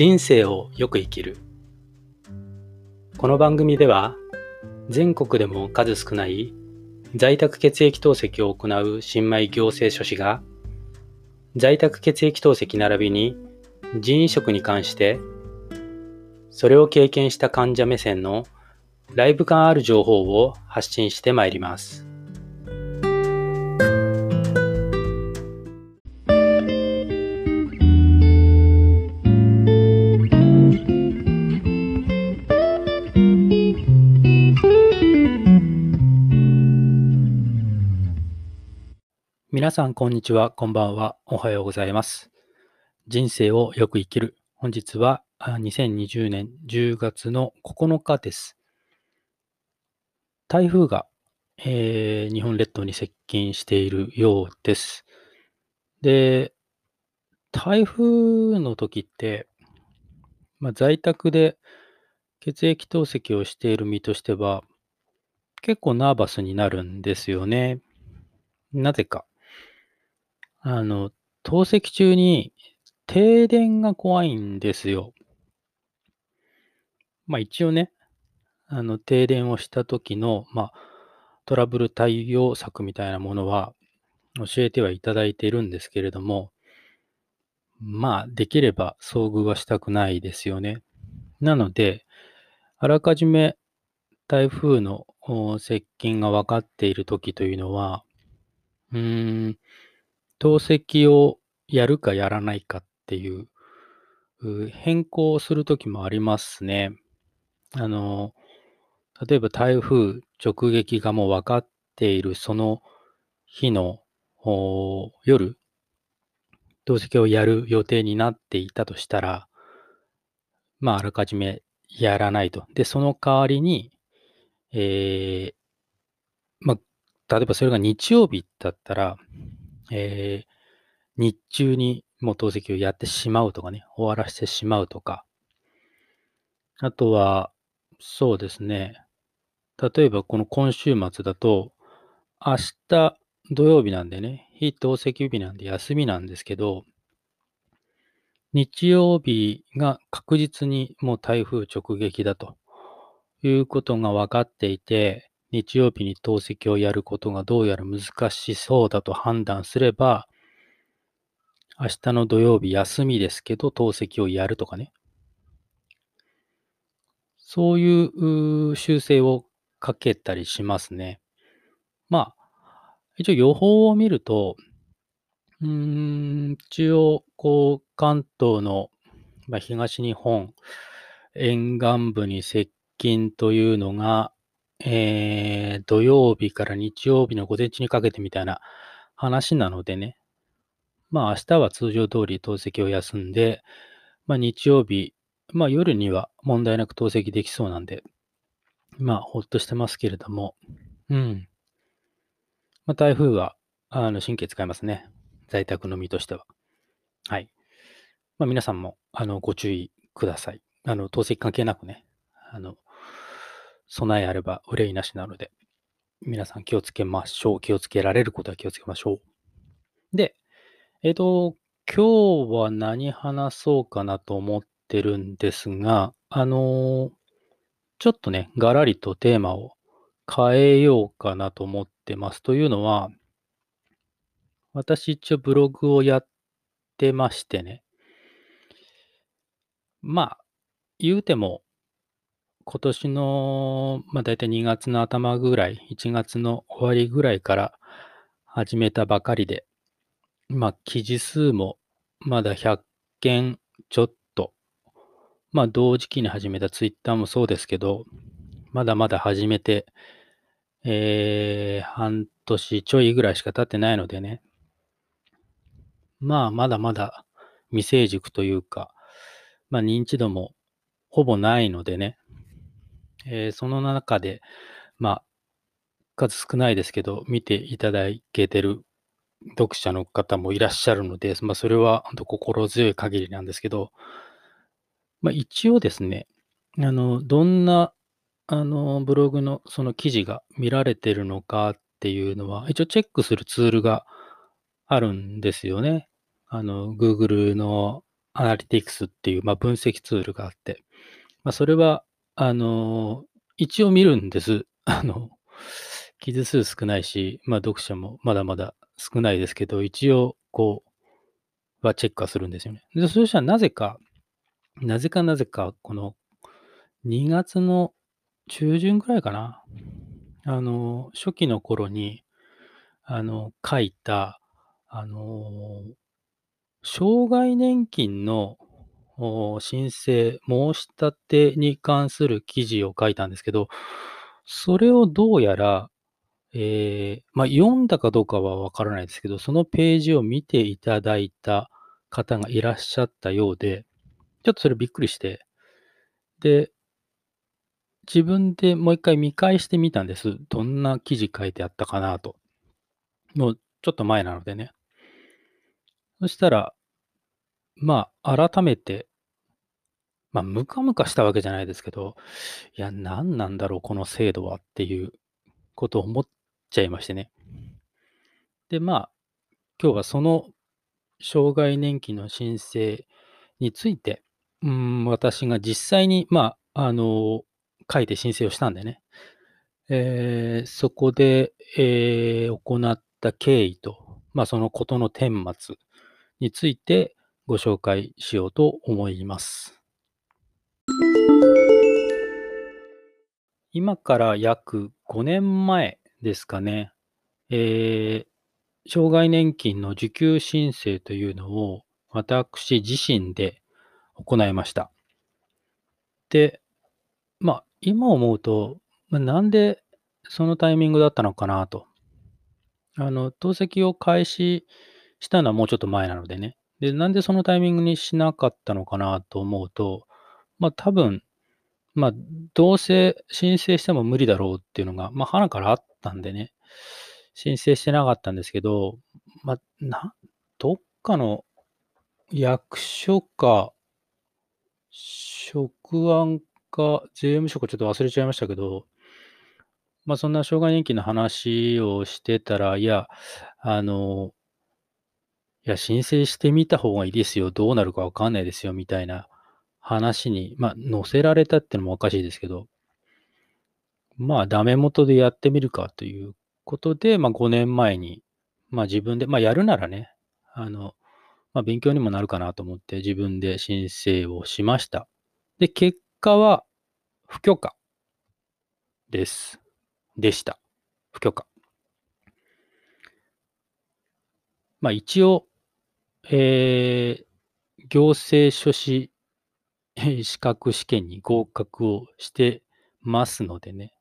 人生をよく生きるこの番組では全国でも数少ない在宅血液透析を行う新米行政書士が在宅血液透析並びに人移植に関してそれを経験した患者目線のライブ感ある情報を発信してまいります。皆さん、こんにちは。こんばんは。おはようございます。人生をよく生きる。本日は2020年10月の9日です。台風が、えー、日本列島に接近しているようです。で、台風の時って、まあ、在宅で血液透析をしている身としては、結構ナーバスになるんですよね。なぜか。あの、透析中に停電が怖いんですよ。まあ一応ね、あの、停電をした時の、まあ、トラブル対応策みたいなものは教えてはいただいているんですけれども、まあ、できれば遭遇はしたくないですよね。なので、あらかじめ台風の接近が分かっている時というのは、うーん、透析をやるかやらないかっていう変更をするときもありますね。あの、例えば台風直撃がもう分かっているその日の夜、透析をやる予定になっていたとしたら、まあ、あらかじめやらないと。で、その代わりに、えー、まあ、例えばそれが日曜日だったら、えー、日中にもう透析をやってしまうとかね、終わらせてしまうとか、あとは、そうですね、例えばこの今週末だと、明日土曜日なんでね、非透析日なんで休みなんですけど、日曜日が確実にもう台風直撃だということが分かっていて、日曜日に透析をやることがどうやら難しそうだと判断すれば、明日の土曜日休みですけど、透析をやるとかね。そういう修正をかけたりしますね。まあ、一応予報を見ると、うーん、一応、こう、関東の、まあ、東日本沿岸部に接近というのが、えー、土曜日から日曜日の午前中にかけてみたいな話なのでね。まあ明日は通常通り透析を休んで、まあ日曜日、まあ夜には問題なく透析できそうなんで、まあほっとしてますけれども、うん。まあ台風は、あの神経使いますね。在宅の身としては。はい。まあ皆さんも、あの、ご注意ください。あの、透析関係なくね、あの、備えあれば憂いなしなので、皆さん気をつけましょう。気をつけられることは気をつけましょう。で、えっ、ー、と、今日は何話そうかなと思ってるんですが、あのー、ちょっとね、がらりとテーマを変えようかなと思ってます。というのは、私一応ブログをやってましてね。まあ、言うても、今年の、まあ大体2月の頭ぐらい、1月の終わりぐらいから始めたばかりで、まあ記事数もまだ100件ちょっと、まあ同時期に始めたツイッターもそうですけど、まだまだ始めて、えー、半年ちょいぐらいしか経ってないのでね、まあまだまだ未成熟というか、まあ認知度もほぼないのでね、えー、その中で、まあ、数少ないですけど、見ていただけてる読者の方もいらっしゃるので、まあ、それは本当心強い限りなんですけど、まあ、一応ですね、あの、どんな、あの、ブログのその記事が見られてるのかっていうのは、一応チェックするツールがあるんですよね。あの、Google のアナリティクスっていう、まあ、分析ツールがあって、まあ、それは、あの、一応見るんです。あの、記事数少ないし、まあ、読者もまだまだ少ないですけど、一応、こう、はチェックはするんですよね。で、そしたらなぜか、なぜかなぜか、この2月の中旬ぐらいかな。あの、初期の頃に、あの、書いた、あの、障害年金の申請、申し立てに関する記事を書いたんですけど、それをどうやら、えー、まあ、読んだかどうかはわからないですけど、そのページを見ていただいた方がいらっしゃったようで、ちょっとそれびっくりして、で、自分でもう一回見返してみたんです。どんな記事書いてあったかなと。もうちょっと前なのでね。そしたら、まあ、改めて、まあ、ムカムカしたわけじゃないですけど、いや、何なんだろう、この制度はっていうことを思っちゃいましてね。で、まあ、今日はその障害年金の申請について、うん、私が実際に、まあ、あの、書いて申請をしたんでね。えー、そこで、えー、行った経緯と、まあ、そのことの顛末についてご紹介しようと思います。今から約5年前ですかね、えー、障害年金の受給申請というのを私自身で行いました。で、まあ、今思うと、まあ、なんでそのタイミングだったのかなと。あの、透析を開始したのはもうちょっと前なのでね。で、なんでそのタイミングにしなかったのかなと思うと、まあ多分、まあどうせ申請しても無理だろうっていうのが、まあ花からあったんでね、申請してなかったんですけど、まあ、な、どっかの役所か、職案か、税務署かちょっと忘れちゃいましたけど、まあそんな障害年金の話をしてたら、いや、あの、いや、申請してみた方がいいですよ。どうなるかわかんないですよ。みたいな話に、まあ、載せられたってのもおかしいですけど、まあ、ダメ元でやってみるかということで、まあ、5年前に、まあ、自分で、まあ、やるならね、あの、まあ、勉強にもなるかなと思って自分で申請をしました。で、結果は不許可です。でした。不許可。まあ一応、えー、行政書士 資格試験に合格をしてますのでね、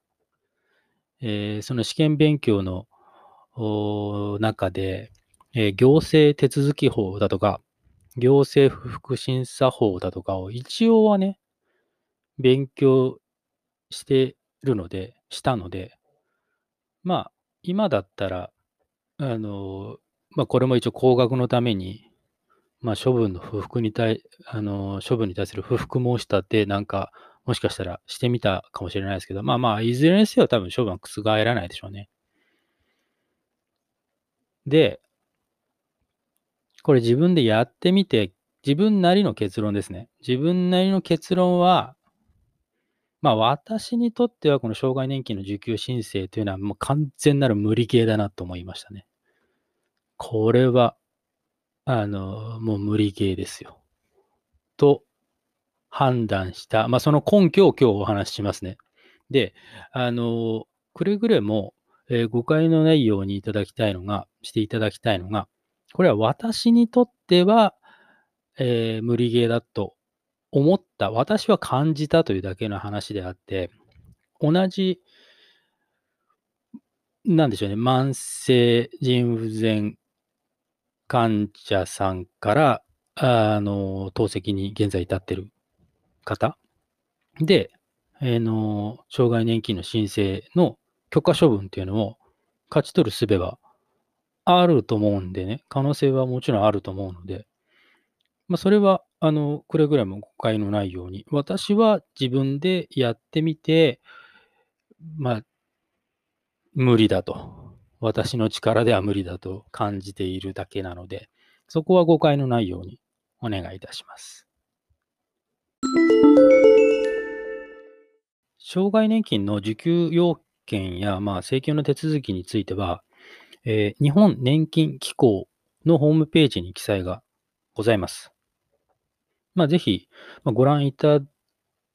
えー、その試験勉強の中で、えー、行政手続き法だとか、行政不服審査法だとかを一応はね、勉強してるので、したので、まあ、今だったら、あの、まあ、これも一応高額のために、まあ、処分の不服に対、あの、処分に対する不服申し立てなんか、もしかしたらしてみたかもしれないですけど、まあまあ、いずれにせよ多分処分は覆らないでしょうね。で、これ自分でやってみて、自分なりの結論ですね。自分なりの結論は、まあ私にとってはこの障害年金の受給申請というのはもう完全なる無理ゲーだなと思いましたね。これはあの、もう無理ゲーですよ。と判断した、まあ、その根拠を今日お話ししますね。で、あの、くれぐれも、えー、誤解のないようにいただきたいのが、していただきたいのが、これは私にとっては、えー、無理ゲーだと思った、私は感じたというだけの話であって、同じ、なんでしょうね、慢性腎不全患者さんから、あの、透析に現在至ってる方。で、えー、の、障害年金の申請の許可処分っていうのを勝ち取る術はあると思うんでね、可能性はもちろんあると思うので、まあ、それは、あの、くれぐれも誤解のないように、私は自分でやってみて、まあ、無理だと。私の力では無理だと感じているだけなので、そこは誤解のないようにお願いいたします。障害年金の受給要件や、まあ、請求の手続きについては、えー、日本年金機構のホームページに記載がございます。まあ、ぜひ、まあ、ご覧いた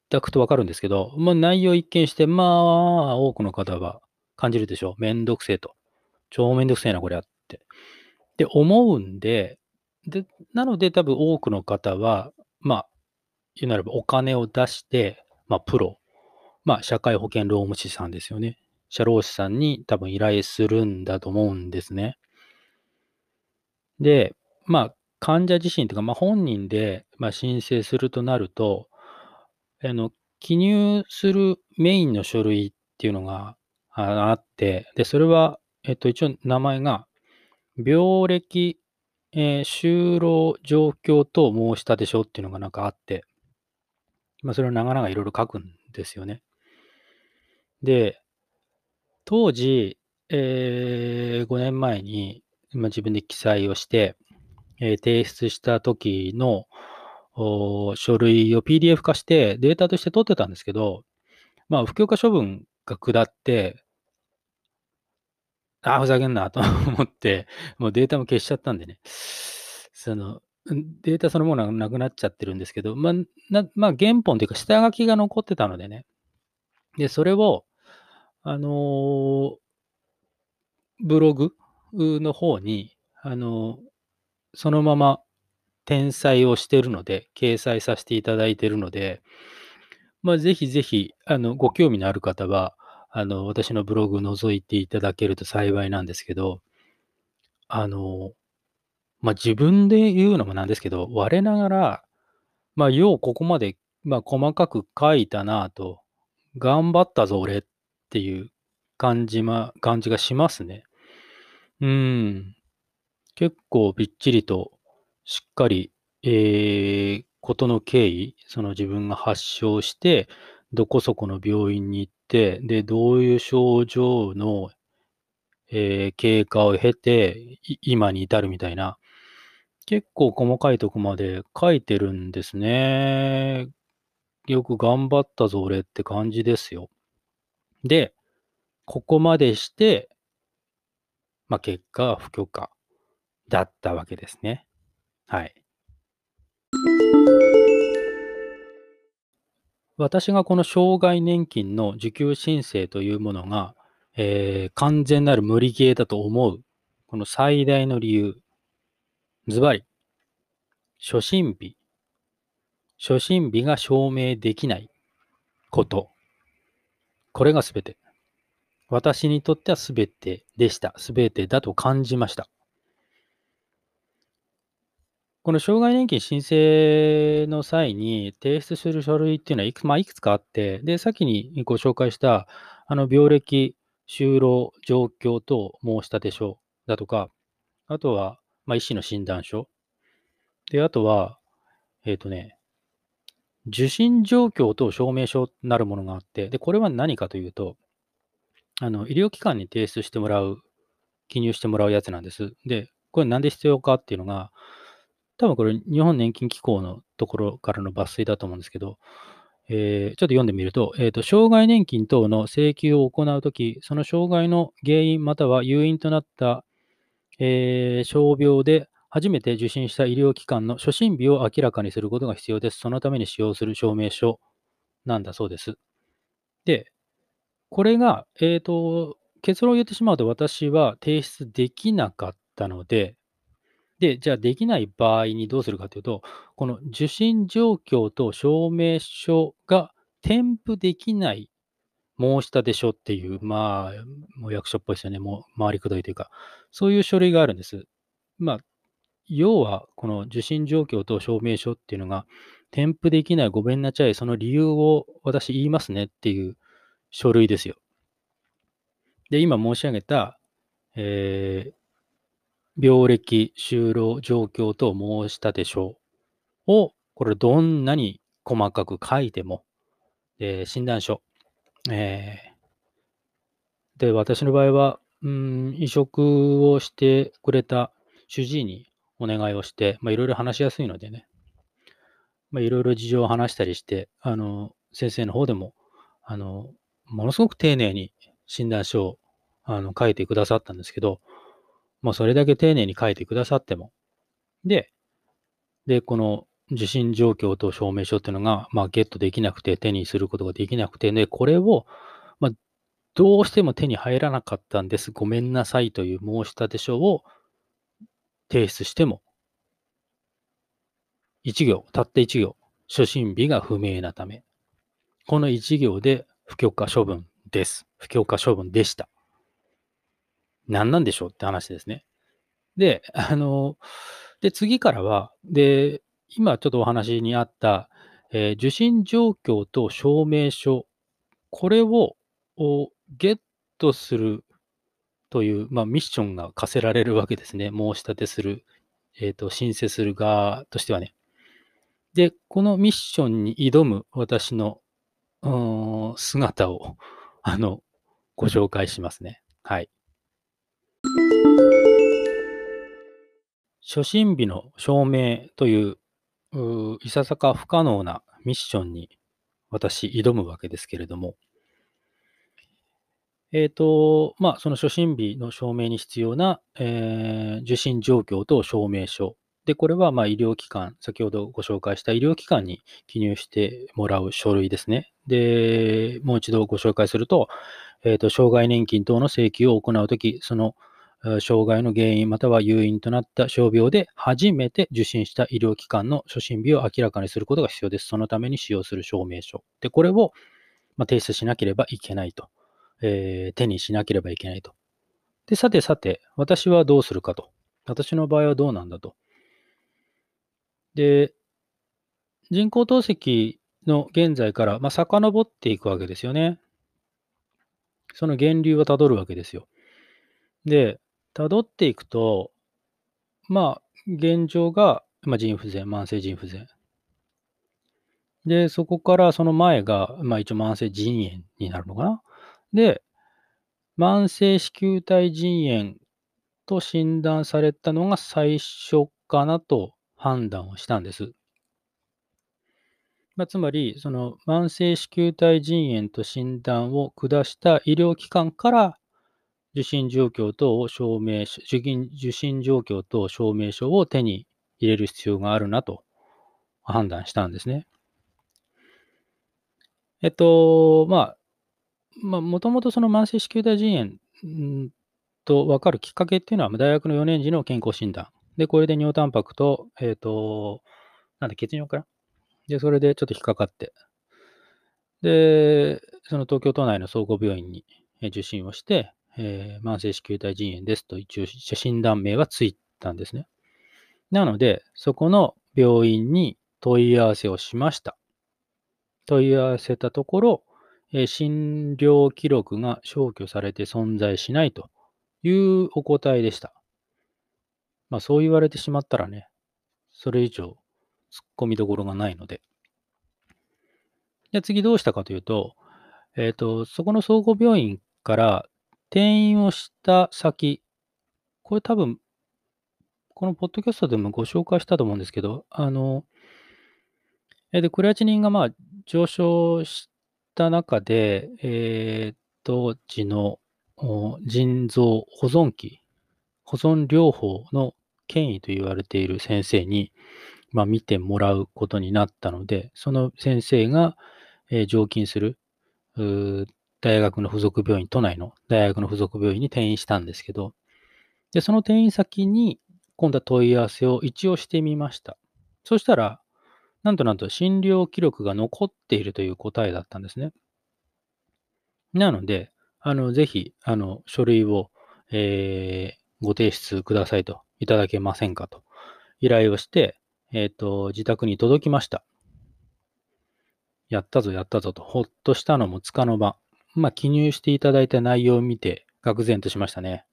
だくとわかるんですけど、まあ、内容一見して、まあ、多くの方は感じるでしょう。めんどくせえと。超めんどくせえな、これあって。で、思うんで、で、なので多分多くの方は、まあ、言うならばお金を出して、まあ、プロ、まあ、社会保険労務士さんですよね。社労士さんに多分依頼するんだと思うんですね。で、まあ、患者自身というか、まあ、本人で、まあ、申請するとなると、あの、記入するメインの書類っていうのがあって、で、それは、えっと、一応名前が、病歴、えー、就労状況と申したでしょっていうのがなんかあって、まあ、それを長々いろいろ書くんですよね。で、当時、えー、5年前に、まあ、自分で記載をして、えー、提出した時の書類を PDF 化してデータとして取ってたんですけど、まあ、不許可処分が下って、ああ、ふざけんなと思って、もうデータも消しちゃったんでね。その、データそのものがなくなっちゃってるんですけど、まあ、なまあ、原本というか下書きが残ってたのでね。で、それを、あのー、ブログの方に、あのー、そのまま転載をしてるので、掲載させていただいてるので、まあ、ぜひぜひ、あの、ご興味のある方は、あの、私のブログ覗いていただけると幸いなんですけど、あの、まあ、自分で言うのもなんですけど、我ながら、まあ、ようここまで、まあ、細かく書いたなと、頑張ったぞ、俺っていう感じま、感じがしますね。うん。結構びっちりとしっかり、えー、ことの経緯、その自分が発症して、どこそこの病院に行っ、で、どういう症状の、えー、経過を経て、今に至るみたいな、結構細かいとこまで書いてるんですね。よく頑張ったぞ、俺って感じですよ。で、ここまでして、まあ、結果は不許可だったわけですね。はい。私がこの障害年金の受給申請というものが、えー、完全なる無理ゲーだと思う、この最大の理由、ズバリ、初診日、初診日が証明できないこと、これがすべて。私にとってはすべてでした。すべてだと感じました。この障害年金申請の際に提出する書類っていうのはいく,、まあ、いくつかあって、で、先にご紹介した、あの、病歴、就労状況等申立書だとか、あとは、まあ、医師の診断書。で、あとは、えっ、ー、とね、受診状況等証明書なるものがあって、で、これは何かというと、あの、医療機関に提出してもらう、記入してもらうやつなんです。で、これなんで必要かっていうのが、多分これ、日本年金機構のところからの抜粋だと思うんですけど、えー、ちょっと読んでみると、えーと、障害年金等の請求を行うとき、その障害の原因または誘因となった、えー、傷病で初めて受診した医療機関の初診日を明らかにすることが必要です。そのために使用する証明書なんだそうです。で、これが、えーと、結論を言ってしまうと私は提出できなかったので、で、じゃあできない場合にどうするかというと、この受信状況と証明書が添付できない申し立て書っていう、まあ、もう役所っぽいですよね。もう回りくどいというか、そういう書類があるんです。まあ、要は、この受信状況と証明書っていうのが添付できないごめんなちゃい、その理由を私言いますねっていう書類ですよ。で、今申し上げた、えー、病歴、就労状況と申したでしょう。を、これどんなに細かく書いても、で診断書、えー、で、私の場合は、うん、移植をしてくれた主治医にお願いをして、まあ、いろいろ話しやすいのでね、まあ、いろいろ事情を話したりして、あの、先生の方でも、あの、ものすごく丁寧に診断書をあの書いてくださったんですけど、まあ、それだけ丁寧に書いてくださっても、で、で、この受診状況と証明書っていうのが、まあ、ゲットできなくて、手にすることができなくて、ね、これを、まあ、どうしても手に入らなかったんです。ごめんなさいという申し立て書を提出しても、1行、たった1行、初診日が不明なため、この1行で不許可処分です。不許可処分でした。何なんでしょうって話ですね。で、あの、で、次からは、で、今ちょっとお話にあった、えー、受診状況と証明書、これをゲットするという、まあ、ミッションが課せられるわけですね。申し立てする、えっ、ー、と、申請する側としてはね。で、このミッションに挑む私のうん姿を、あの、ご紹介しますね。はい。初診日の証明といういささか不可能なミッションに私挑むわけですけれども、えっ、ー、と、まあ、その初診日の証明に必要な、えー、受診状況と証明書。で、これは、ま、医療機関、先ほどご紹介した医療機関に記入してもらう書類ですね。で、もう一度ご紹介すると、えっ、ー、と、障害年金等の請求を行うとき、その障害の原因または誘因となった傷病で初めて受診した医療機関の初診日を明らかにすることが必要です。そのために使用する証明書。で、これを、ま提出しなければいけないと、えー、手にしなければいけないと。で、さてさて、私はどうするかと。私の場合はどうなんだと。で、人工透析の現在から、まあ、遡っていくわけですよね。その源流をたどるわけですよ。で、辿っていくと、まあ、現状が、まあ、腎不全、慢性腎不全。で、そこからその前が、まあ一応慢性腎炎になるのかな。で、慢性子宮体腎炎と診断されたのが最初かなと判断をしたんです。まあ、つまり、その慢性子宮体腎炎と診断を下した医療機関から受診状況等を証明し、受受診状況等証明書を手に入れる必要があるなと判断したんですね。えっと、まあ、まあ、もともとその慢性子宮体腎炎と分かるきっかけっていうのは、大学の4年時の健康診断。で、これで尿タンパクと、えっ、と、なんだ、血尿かなで、それでちょっと引っかかって、で、その東京都内の総合病院に受診をして、えー、慢性子宮体腎炎ですと一応診断名はついたんですね。なので、そこの病院に問い合わせをしました。問い合わせたところ、えー、診療記録が消去されて存在しないというお答えでした。まあそう言われてしまったらね、それ以上突っ込みどころがないので。で次どうしたかというと、えっ、ー、と、そこの総合病院から転院をした先、これ多分、このポッドキャストでもご紹介したと思うんですけど、あの、えで、クレアチニンがまあ上昇した中で、えー、当時の腎臓保存期、保存療法の権威と言われている先生に、まあ、見てもらうことになったので、その先生が、えー、常勤する大学の附属病院、都内の大学の附属病院に転院したんですけど、で、その転院先に今度は問い合わせを一応してみました。そしたら、なんとなんと診療記録が残っているという答えだったんですね。なので、あの、ぜひ、あの、書類を、えー、ご提出くださいと、いただけませんかと、依頼をして、えっ、ー、と、自宅に届きました。やったぞ、やったぞと、ほっとしたのもつかの間。まあ、記入していただいた内容を見て、愕然としましたね。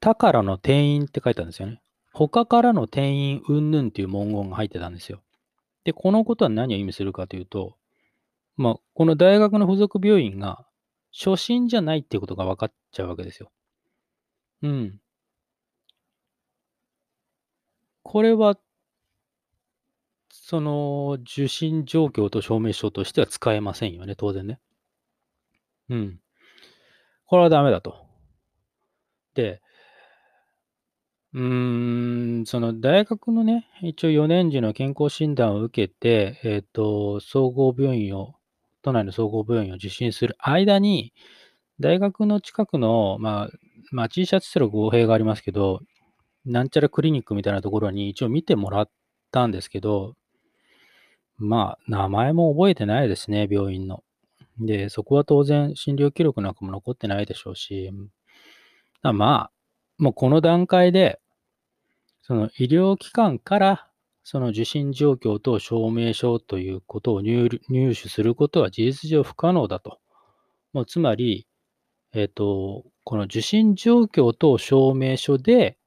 他からの転院って書いてあるんですよね。他からの転院云々っていう文言が入ってたんですよ。で、このことは何を意味するかというと、まあ、この大学の付属病院が初診じゃないっていうことが分かっちゃうわけですよ。うん。これはその受信状況と証明書としては使えませんよね、当然ね。うん。これはダメだと。で、うーん、その大学のね、一応4年時の健康診断を受けて、えっ、と、総合病院を、都内の総合病院を受診する間に、大学の近くの、まあ、まあ、T シャツしたら語弊がありますけど、なんちゃらクリニックみたいなところに一応見てもらったんですけど、まあ、名前も覚えてないですね、病院の。で、そこは当然診療記録なんかも残ってないでしょうし、まあ、もうこの段階で、その医療機関からその受診状況と証明書ということを入手することは事実上不可能だと。もうつまり、えっ、ー、と、この受診状況と証明書で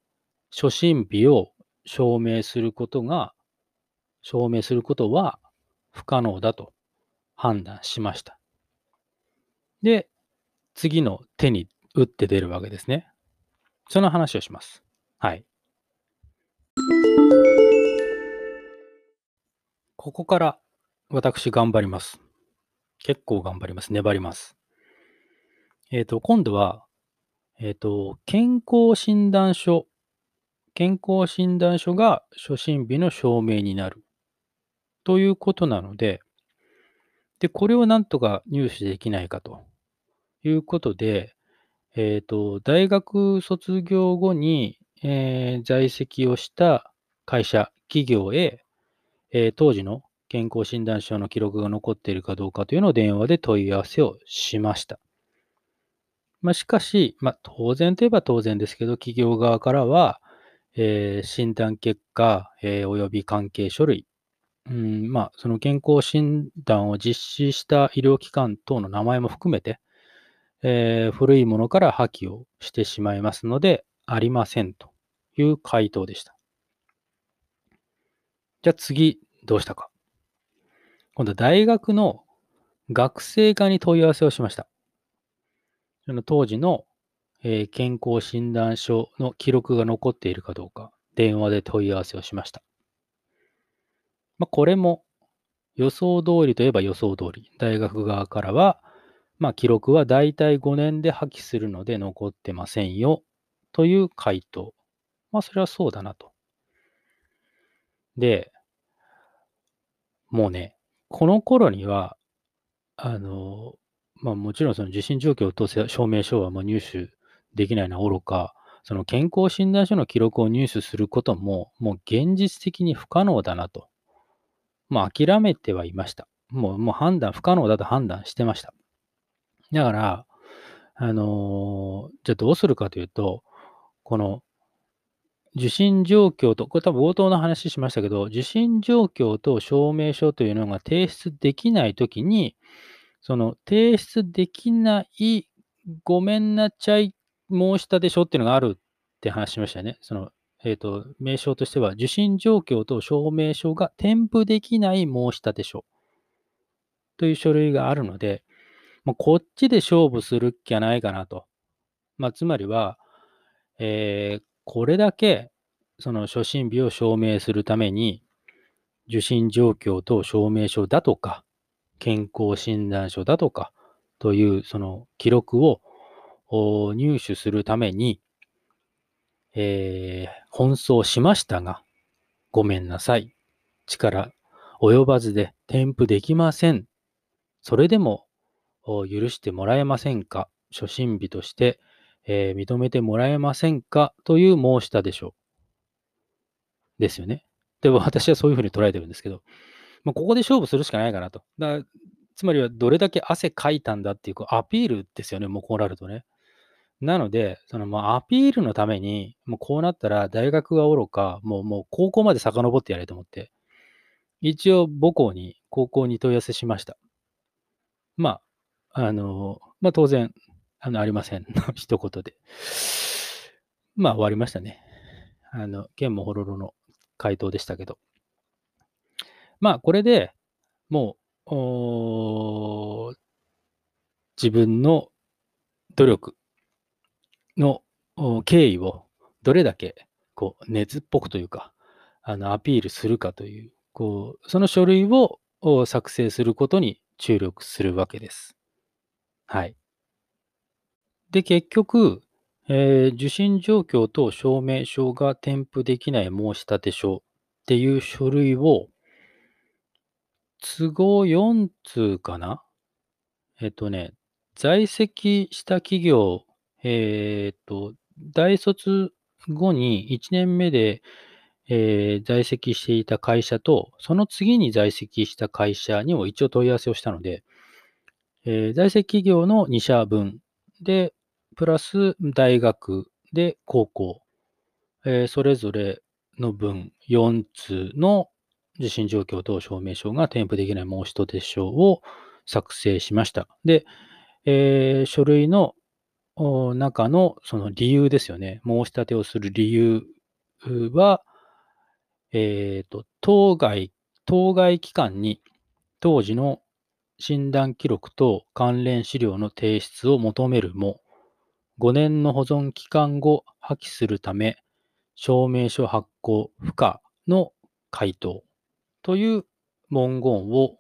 初診日を証明することが、証明することは不可能だと判断しました。で、次の手に打って出るわけですね。その話をします。はい。ここから私頑張ります。結構頑張ります。粘ります。えっ、ー、と、今度は、えっ、ー、と、健康診断書。健康診断書が初診日の証明になる。ということなので、で、これをなんとか入手できないかということで、えっ、ー、と、大学卒業後に、えー、在籍をした会社、企業へ、えー、当時の健康診断書の記録が残っているかどうかというのを電話で問い合わせをしました。まあ、しかし、まあ、当然といえば当然ですけど、企業側からは、えー、診断結果、えー、及び関係書類、うんまあ、その健康診断を実施した医療機関等の名前も含めて、えー、古いものから破棄をしてしまいますので、ありませんという回答でした。じゃあ次、どうしたか。今度は、大学の学生課に問い合わせをしました。その当時の、えー、健康診断書の記録が残っているかどうか、電話で問い合わせをしました。まあ、これも予想通りといえば予想通り。大学側からは、まあ、記録はだいたい5年で破棄するので残ってませんよという回答。まあ、それはそうだなと。で、もうね、この頃には、あの、まあもちろんその受診状況と証明書はもう入手できないな愚か、その健康診断書の記録を入手することも、もう現実的に不可能だなと。まあ諦めてはいました。もうもう判断、不可能だと判断してました。だから、あのー、じゃあどうするかというと、この受診状況と、これ多分冒頭の話しましたけど、受診状況と証明書というのが提出できないときに、その提出できないごめんなちゃい申し立て書っていうのがあるって話しましたよね。その、えっ、ー、と、名称としては、受診状況と証明書が添付できない申し立て書という書類があるので、もうこっちで勝負するっきゃないかなと。まあ、つまりは、えー、これだけ、その初診日を証明するために、受診状況と証明書だとか、健康診断書だとか、というその記録を入手するために、えー、奔走しましたが、ごめんなさい。力及ばずで添付できません。それでも許してもらえませんか？初診日として、えー、認めてもらえませんか？という申したでしょう。ですよね。でも私はそういうふうに捉えてるんですけど、まあ、ここで勝負するしかないかなと。だつまりはどれだけ汗かいたんだっていうアピールですよね、もうこうなるとね。なので、そのまあアピールのために、もうこうなったら大学が愚か、もうもう高校まで遡ってやれと思って、一応母校に、高校に問い合わせしました。まあ、あの、まあ当然、あの、ありませんの 一言で。まあ終わりましたね。あの、剣もほろろの回答でしたけど。まあこれでもう、自分の努力の経緯をどれだけこう熱っぽくというか、あのアピールするかというこう、その書類を作成することに注力するわけです。はい。で、結局、えー受信状況と証明書が添付できない申立書っていう書類を、都合4通かな？えっとね、在籍した企業、えーっと、大卒後に1年目で、えー在籍していた会社と、その次に在籍した会社にも一応問い合わせをしたので、えー在籍企業の2社分で、プラス大学で高校、えーそれぞれの分4通の受信状況等証明書が添付できない申し立て書を作成しました。で、えー書類の中のその理由ですよね。申し立てをする理由は、えっ、と、当該、当該機関に当時の診断記録と関連資料の提出を求めるも、5年の保存期間後破棄するため、証明書発行不可の回答という文言を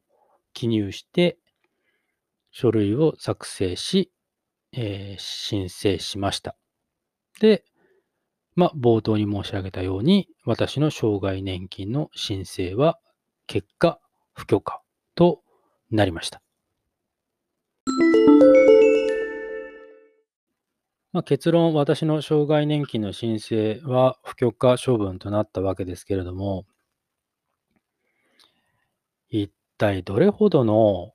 記入して、書類を作成し、えー申請しました。で、まあ、冒頭に申し上げたように、私の障害年金の申請は結果不許可となりました。まあ、結論、私の障害年金の申請は不許可処分となったわけですけれども、一体どれほどの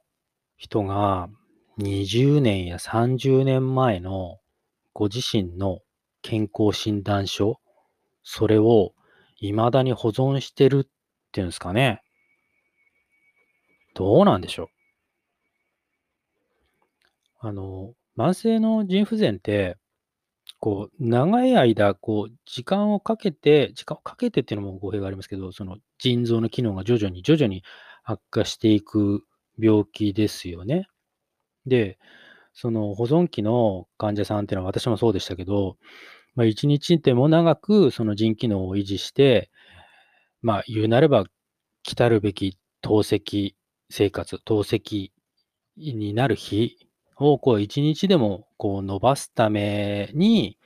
人が20年や30年前のご自身の健康診断書、それを未だに保存してるっていうんですかね。どうなんでしょう。あの、慢性の腎不全って、こう、長い間、こう、時間をかけて、時間をかけてっていうのも語弊がありますけど、その腎臓の機能が徐々に徐々に悪化していく病気ですよね。で、その保存期の患者さんっていうのは私もそうでしたけど、まあ、一日でも長くその腎機能を維持して、まあ、言うなれば、来たるべき透析生活、透析になる日をこう一日でもこう伸ばすために、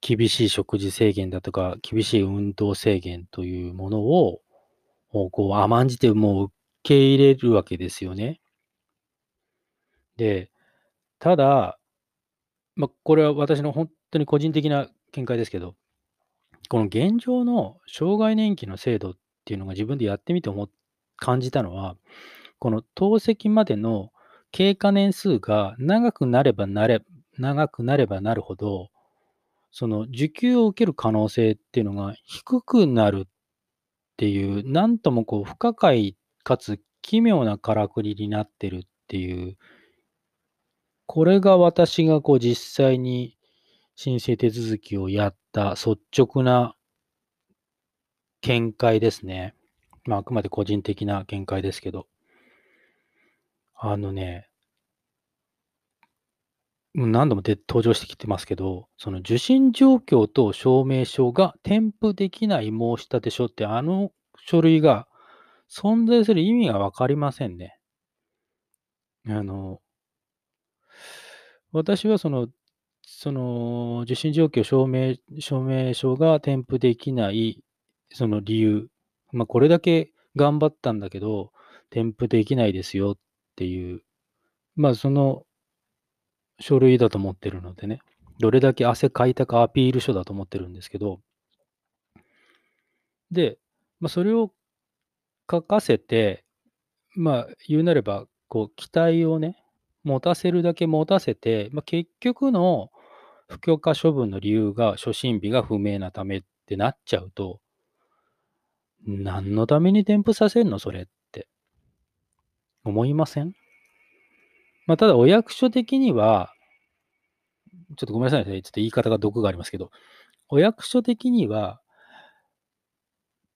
厳しい食事制限だとか、厳しい運動制限というものを、こう甘んじてもう受け入れるわけですよね。で、ただ、まあ、これは私の本当に個人的な見解ですけど、この現状の障害年金の制度っていうのが自分でやってみて思感じたのは、この透析までの経過年数が長くなればなれ長くなればなるほど、その受給を受ける可能性っていうのが低くなるっていう、なんともこう不可解かつ奇妙なからくりになってるっていう、これが私がこう実際に申請手続きをやった率直な見解ですね。まあ、あくまで個人的な見解ですけど。あのね、何度も登場してきてますけど、その受信状況と証明書が添付できない申し立て書って、あの書類が存在する意味がわかりませんね。あの、私はその、その受信状況証明証明書が添付できないその理由、まあ、これだけ頑張ったんだけど、添付できないですよっていう、まあ、その書類だと思ってるのでね、どれだけ汗かいたかアピール書だと思ってるんですけど、で、まあ、それを書かせて、まあ、言うなれば、こう、期待をね、持たせるだけ持たせて、まあ、結局の不許可処分の理由が初診日が不明なためってなっちゃうと、何のために添付させんの？それって。思いません？まあ、ただ、お役所的には、ちょっとごめんなさいね。ちょっと言い方が毒がありますけど、お役所的には、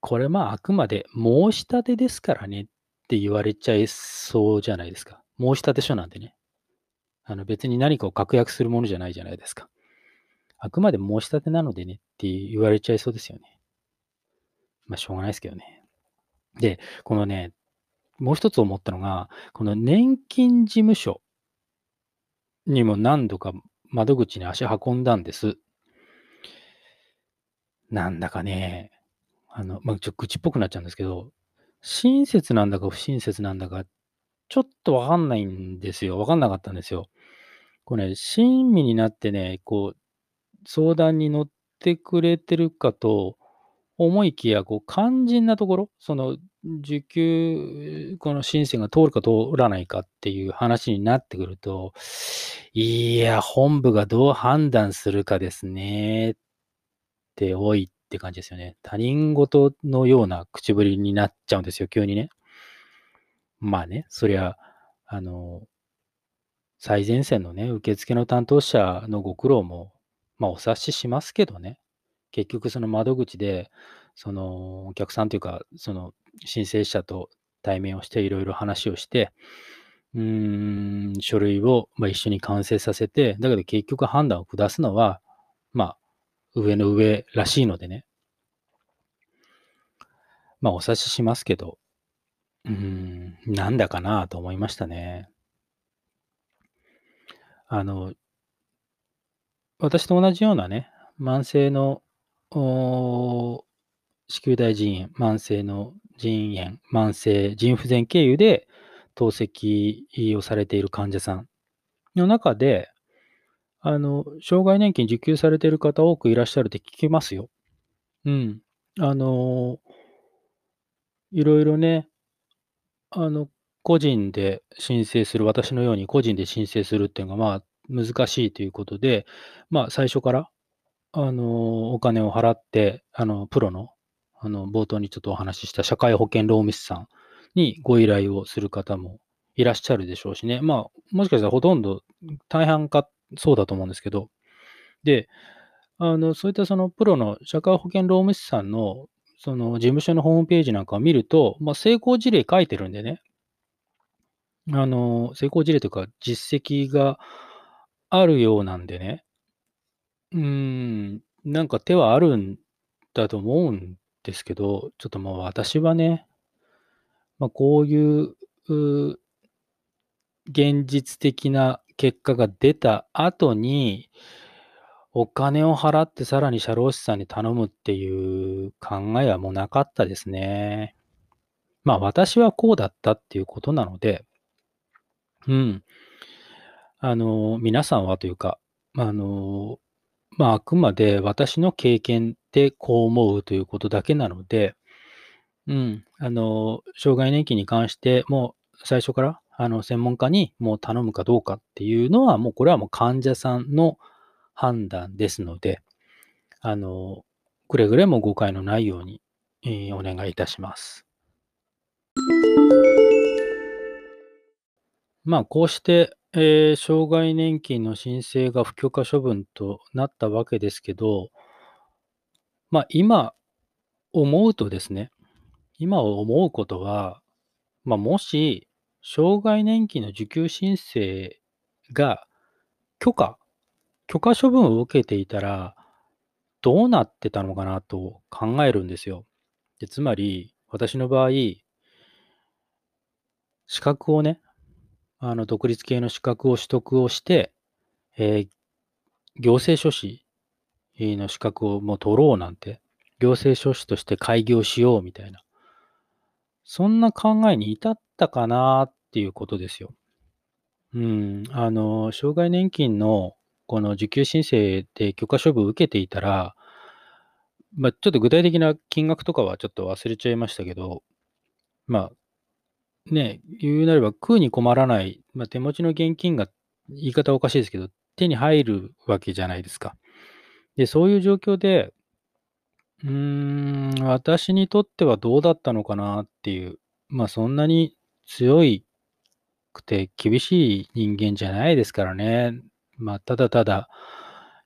これまああくまで申し立てですからねって言われちゃいそうじゃないですか。申し立て書なんてね。あの別に何かを確約するものじゃないじゃないですか。あくまで申し立てなのでねって言われちゃいそうですよね。まあしょうがないですけどね。で、このね、もう一つ思ったのが、この年金事務所にも何度か窓口に足運んだんです。なんだかね、あの、まあ、ちょっと、愚痴っぽくなっちゃうんですけど、親切なんだか不親切なんだか、ちょっとわかんないんですよ。わかんなかったんですよ。これね、親身になってね、こう、相談に乗ってくれてるかと思いきや、こう、肝心なところ、その、受給、この申請が通るか通らないかっていう話になってくると、いや、本部がどう判断するかですねって多いって感じですよね。他人事のような口ぶりになっちゃうんですよ、急にね。まあね、そりゃ、あの、最前線のね、受付の担当者のご苦労も、まあ、お察ししますけどね。結局その窓口で、そのお客さんというか、その申請者と対面をしていろいろ話をして、うん、書類をまあ一緒に完成させて、だけど結局判断を下すのは、まあ、上の上らしいのでね。まあ、お察ししますけど、うん、なんだかなと思いましたね。あの、私と同じようなね、慢性の子宮大腎炎、慢性の腎炎、慢性腎不全経由で透析をされている患者さんの中で、あの、障害年金受給されている方多くいらっしゃるって聞きますよ。うん。あの、いろいろね、あの、個人で申請する、私のように個人で申請するっていうのが、まあ、難しいということで、まあ、最初からあの、お金を払って、あの、プロの、あの、冒頭にちょっとお話しした社会保険労務士さんにご依頼をする方もいらっしゃるでしょうしね。まあ、もしかしたらほとんど、大半か、そうだと思うんですけど、で、あの、そういったそのプロの社会保険労務士さんの、その事務所のホームページなんかを見ると、まあ、成功事例書いてるんでね、あの、成功事例というか実績があるようなんでね、うーん、なんか手はあるんだと思うんですけど、ちょっともう私はね、まあ、こうい、う現実的な結果が出た後に、お金を払ってさらに社労士さんに頼むっていう考えはもうなかったですね。まあ、私はこうだったっていうことなのでうん。あの、皆さんはというか、あのまあ、あくまで私の経験でこう思うということだけなので、うん、あの、障害年金に関して、もう最初から、あの、専門家にもう頼むかどうかっていうのは、もうこれはもう患者さんの判断ですので、あの、くれぐれも誤解のないように、えー、お願いいたします。まあ、こうして、えー、障害年金の申請が不許可処分となったわけですけど、まあ、今思うとですね、今思うことは、まあ、もし、障害年金の受給申請が許可、許可処分を受けていたら、どうなってたのかなと考えるんですよ。でつまり、私の場合、資格をね、あの、独立系の資格を取得をして、えー、行政書士の資格をもう取ろうなんて、行政書士として開業しようみたいな、そんな考えに至ったかなっていうことですよ。うん、あの、障害年金のこの受給申請で許可処分を受けていたら、まあ、ちょっと具体的な金額とかはちょっと忘れちゃいましたけど、まあ、ね、言うなれば食うに困らない、まあ、手持ちの現金が、言い方おかしいですけど、手に入るわけじゃないですか。で、そういう状況で、うーん、私にとってはどうだったのかなっていう、まあそんなに強くて厳しい人間じゃないですからね。まあただただ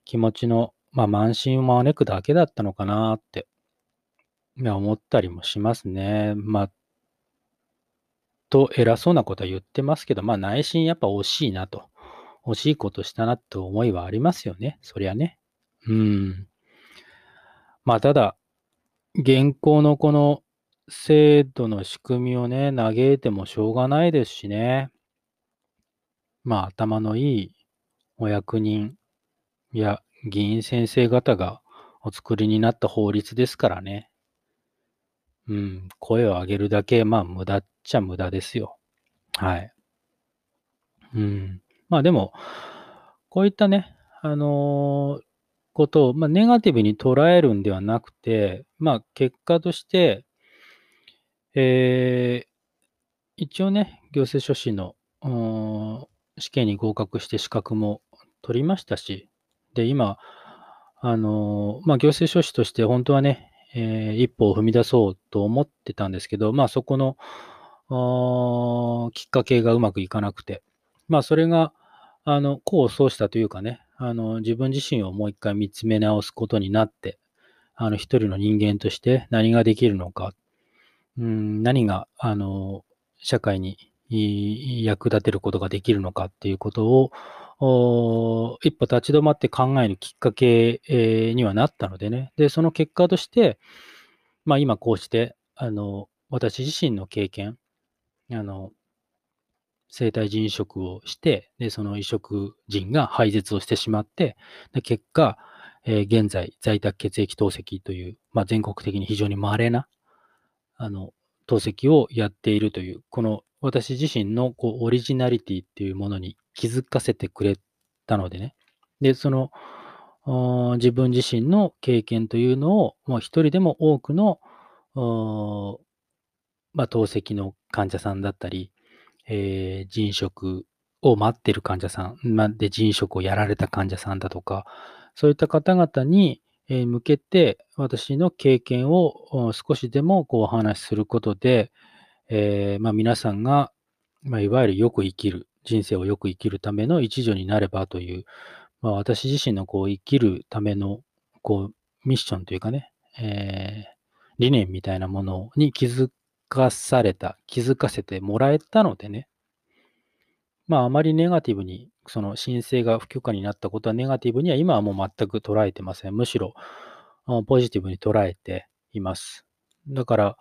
気持ちの、まあ慢心を招くだけだったのかなって、まあ思ったりもしますね。まあと偉そうなことは言ってますけど、まあ内心やっぱ惜しいなと。惜しいことしたなって思いはありますよね。そりゃね。うん。まあただ、現行のこの制度の仕組みをね、嘆いてもしょうがないですしね。まあ、頭のいいお役人や議員先生方がお作りになった法律ですからね。うん、声を上げるだけ、まあ、無駄っちゃ無駄ですよ。はい。うん。まあでも、こういったね、あのーことを、まあ、ネガティブに捉えるんではなくて、まあ、結果として、えー、一応ね、行政書士の試験に合格して資格も取りましたし、で、今、あのまあ、行政書士として本当はね、えー、一歩を踏み出そうと思ってたんですけど、まあ、そこのきっかけがうまくいかなくて、まあ、それが、あの、功を奏したというかね、あの、自分自身をもう一回見つめ直すことになって、あの、一人の人間として何ができるのか、うん、何が、あの、社会に役立てることができるのかっていうことを、一歩立ち止まって考えるきっかけ、にはなったのでね。で、その結果として、まあ今こうして、あの、私自身の経験、あの、生体腎移植をして、で、その移植腎が廃絶をしてしまって、で結果、えー、現在、在宅血液透析という、まあ、全国的に非常に稀な、あの、透析をやっているという、この私自身のこうオリジナリティっていうものに気づかせてくれたのでね。で、その、自分自身の経験というのを、もう一人でも多くの、まあ、透析の患者さんだったり、えー、腎食を待ってる患者さん、まで腎食をやられた患者さんだとか、そういった方々に向けて私の経験を少しでもこうお話しすることで、えー、まあ、皆さんが、まあ、いわゆるよく生きる、人生をよく生きるための一助になればという、まあ、私自身のこう生きるためのこうミッションというかね、えー、理念みたいなものに気づかされた、気づかせてもらえたのでね、まあ、あまりネガティブに、その申請が不許可になったことはネガティブには今はもう全く捉えてません。むしろ、ポジティブに捉えています。だから、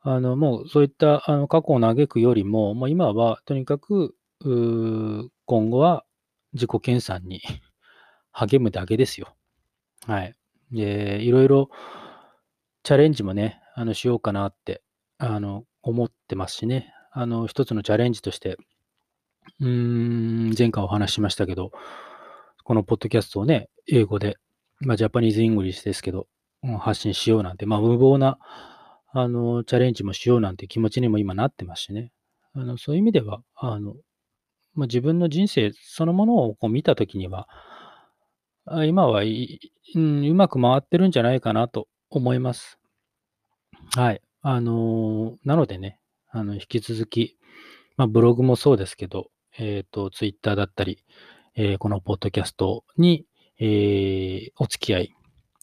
あの、もうそういったあの過去を嘆くよりも、もう今はとにかく、今後は自己研鑽に 励むだけですよ。はい。で、いろいろチャレンジもね、あの、しようかなってあの、思ってますしね。あの、一つのチャレンジとして、うーん、前回お話ししましたけど、このポッドキャストをね、英語で、まあ、 Japanese English ですけど、発信しようなんて、まあ、無謀な、あの、チャレンジもしようなんて気持ちにも今なってますしね。あの、そういう意味では、あの、まあ、自分の人生そのものをこう見たときには、今は、うん、うまく回ってるんじゃないかなと思います。はい。あの、なのでね、あの、引き続き、まあ、ブログもそうですけど、えっ、ー、と、ツイッターだったり、えー、このポッドキャストに、え、お付き合い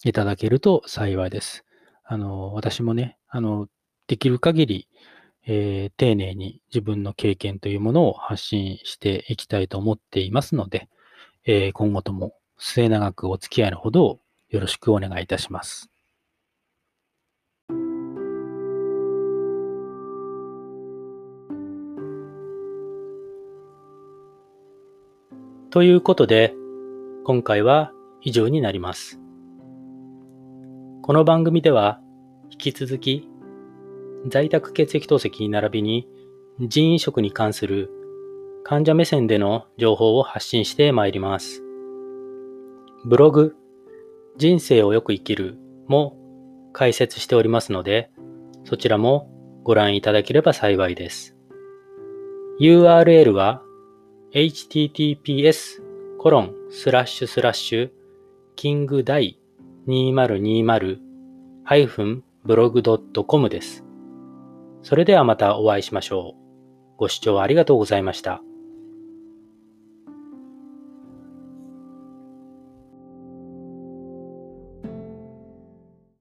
いただけると幸いです。あの、私もね、あの、できる限り、えー、丁寧に自分の経験というものを発信していきたいと思っていますので、えー、今後とも末永くお付き合いのほどよろしくお願いいたします。ということで、今回は以上になります。この番組では、引き続き、在宅血液透析並びに人移植に関する患者目線での情報を発信してまいります。ブログ、人生をよく生きるも解説しておりますので、そちらもご覧いただければ幸いです。URL は https コロンスラッシュスラッシュキングダイ2020ハイフンブログドットコムです。それではまたお会いしましょう。ご視聴ありがとうございました。